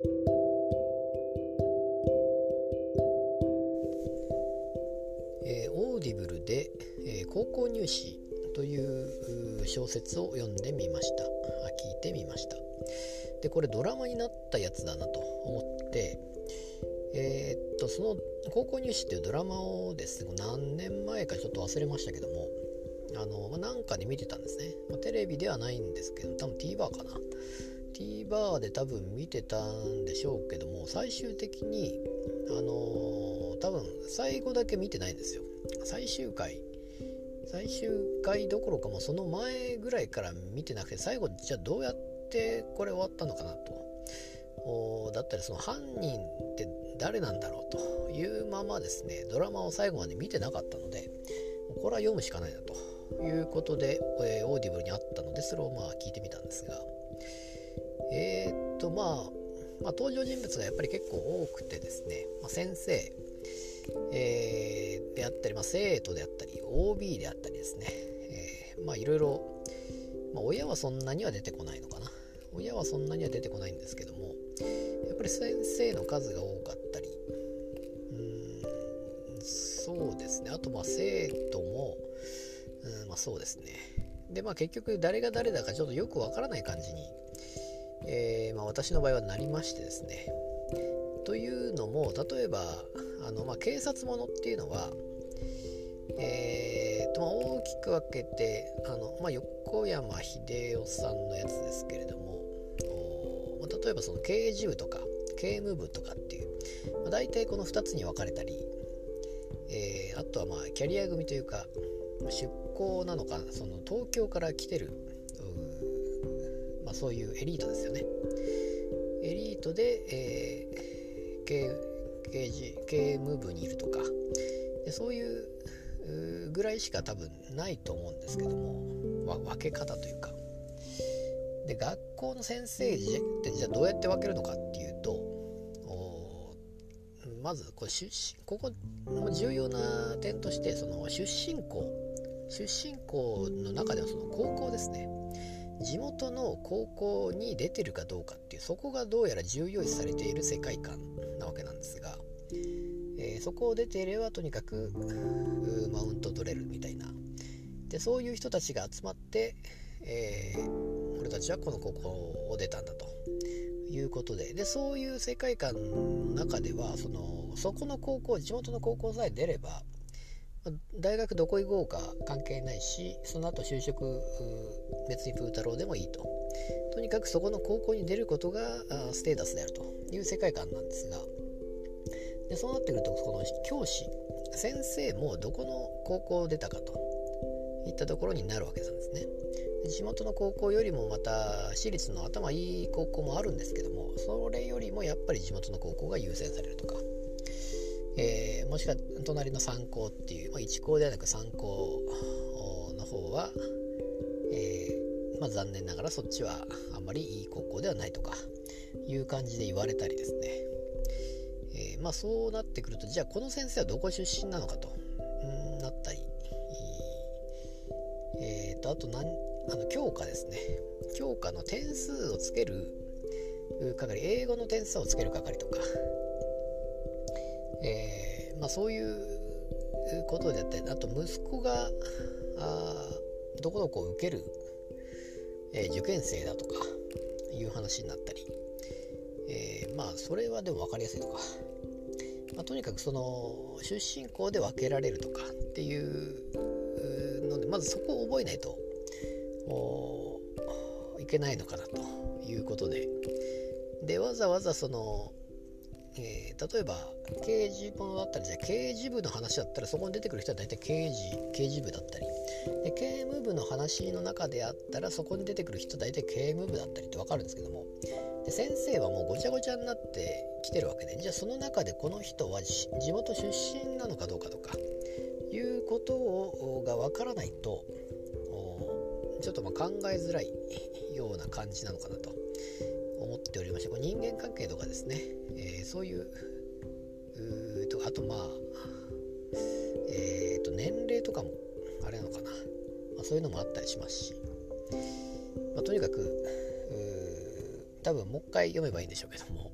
えー、 Audibleで、えー、高校入試という小説を読んでみました。聞いてみました。でこれドラマになったやつだなと思ってえー、っとその「高校入試」っていうドラマをですね何年前かちょっと忘れましたけどもあの、まあ、なんかで見てたんですね、まあ、テレビではないんですけど多分 TVer かな。TVer で多分見てたんでしょうけども最終的にあのー、多分最後だけ見てないんですよ。最終回。最終回どころかもその前ぐらいから見てなくて最後じゃあどうやってこれ終わったのかなと。だったりその犯人って誰なんだろうというままですねドラマを最後まで見てなかったのでこれは読むしかないなということで、えー、 Audibleにあったのでそれをまあ聞いてみたんですが。えー、っとまあ、まあ、登場人物がやっぱり結構多くてですね、まあ、先生、えー、であったり、まあ、生徒であったり OB であったりですね、えー、まあいろいろ、まあ、親はそんなには出てこないのかな。親はそんなには出てこないんですけども。やっぱり先生の数が多かったり。うんそうですね。あとまあ生徒も。うんまあそうですね。でまあ結局誰が誰だかちょっとよくわからない感じに、えー、まあ、私の場合はなりましてですね。というのも例えばあの、まあ、警察ものっていうのはえーとまあ、大きく分けてあの、まあ、横山秀夫さんのやつですけれども例えばその刑事部とか刑務部とかっていう、まあ、大体この2つに分かれたり、えー、あとはまあキャリア組というか出向なのかその東京から来てる、そういうエリートですよね。エリートで、えー、刑刑事刑務部にいるとか。でそういうぐらいしか多分ないと思うんですけども。分け方というか。で学校の先生ってじゃあどうやって分けるのかっていうとまずこれ出身ここの重要な点としてその出身校出身校の中ではその高校ですね。地元の高校に出てるかどうかっていうそこがどうやら重要視されている世界観なわけなんですが、えー、そこを出ていればとにかくマウント取れるみたいな。でそういう人たちが集まって、えー、俺たちはこの高校を出たんだと。いうことで。でそういう世界観の中ではそのそこの高校地元の高校さえ出れば大学どこ行こうか関係ないしその後就職別にプー太郎でもいいと。とにかくそこの高校に出ることがステータスであると。いう世界観なんですが。でそうなってくるとこの教師先生もどこの高校を出たかと。いったところになるわけなんですね。で地元の高校よりもまた私立の頭いい高校もあるんですけどもそれよりもやっぱり地元の高校が優先されるとか。えー、もしくは隣の三高っていう、まあ、一高ではなく三高の方は、えー、まあ、残念ながらそっちはあんまりいい高校ではないとかいう感じで言われたりですね、えー、まあ、そうなってくるとじゃあこの先生はどこ出身なのかとなったり、えーと、あと何あの教科ですね。教科の点数をつける係英語の点数をつける係とか。えー、まあ、そういうことであったりあと息子があどこどこ受ける、えー、受験生だとかいう話になったり、えー、まあそれはでも分かりやすいとか、まあ、とにかくその出身校で分けられるとかっていうのでまずそこを覚えないといけないのかなということで。でわざわざそのえー、例えば刑事ものだったりじゃ刑事部の話だったらそこに出てくる人は大体刑事刑事部だったり。で刑務部の話の中であったらそこに出てくる人は大体刑務部だったりって分かるんですけども。で先生はもうごちゃごちゃになってきてるわけでじゃあその中でこの人は地元出身なのかどうかとかいうことをが分からないとちょっとま考えづらいような感じなのかなと。思っておりましてこれ人間関係とかですね、えー、そういうとあとまあえっ、ー、と年齢とかもあれなのかな、まあ、そういうのもあったりしますし、まあ、とにかく多分もう一回読めばいいんでしょうけども。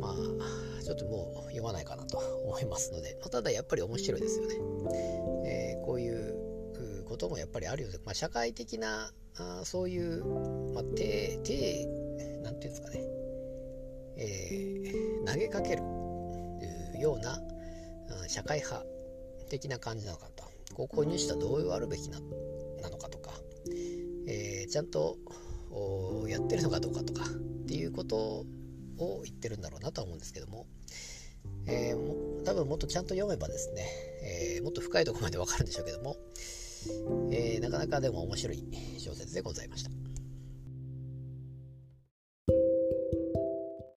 まあちょっともう読まないかなと思いますので、まあ、ただやっぱり面白いですよね、えー、こういうこともやっぱりあるようで、まあ、社会的なあそういう、まあ、低低投げかける。ような社会派的な感じなのかと。高校入試とはどうあるべきななのかとか、えー、ちゃんとやってるのかどうかとか。っていうことを言ってるんだろうなとは思うんですけども、えー、も多分もっとちゃんと読めばですね、えー、もっと深いところまでわかるんでしょうけども、えー、なかなかでも面白い小説でございました。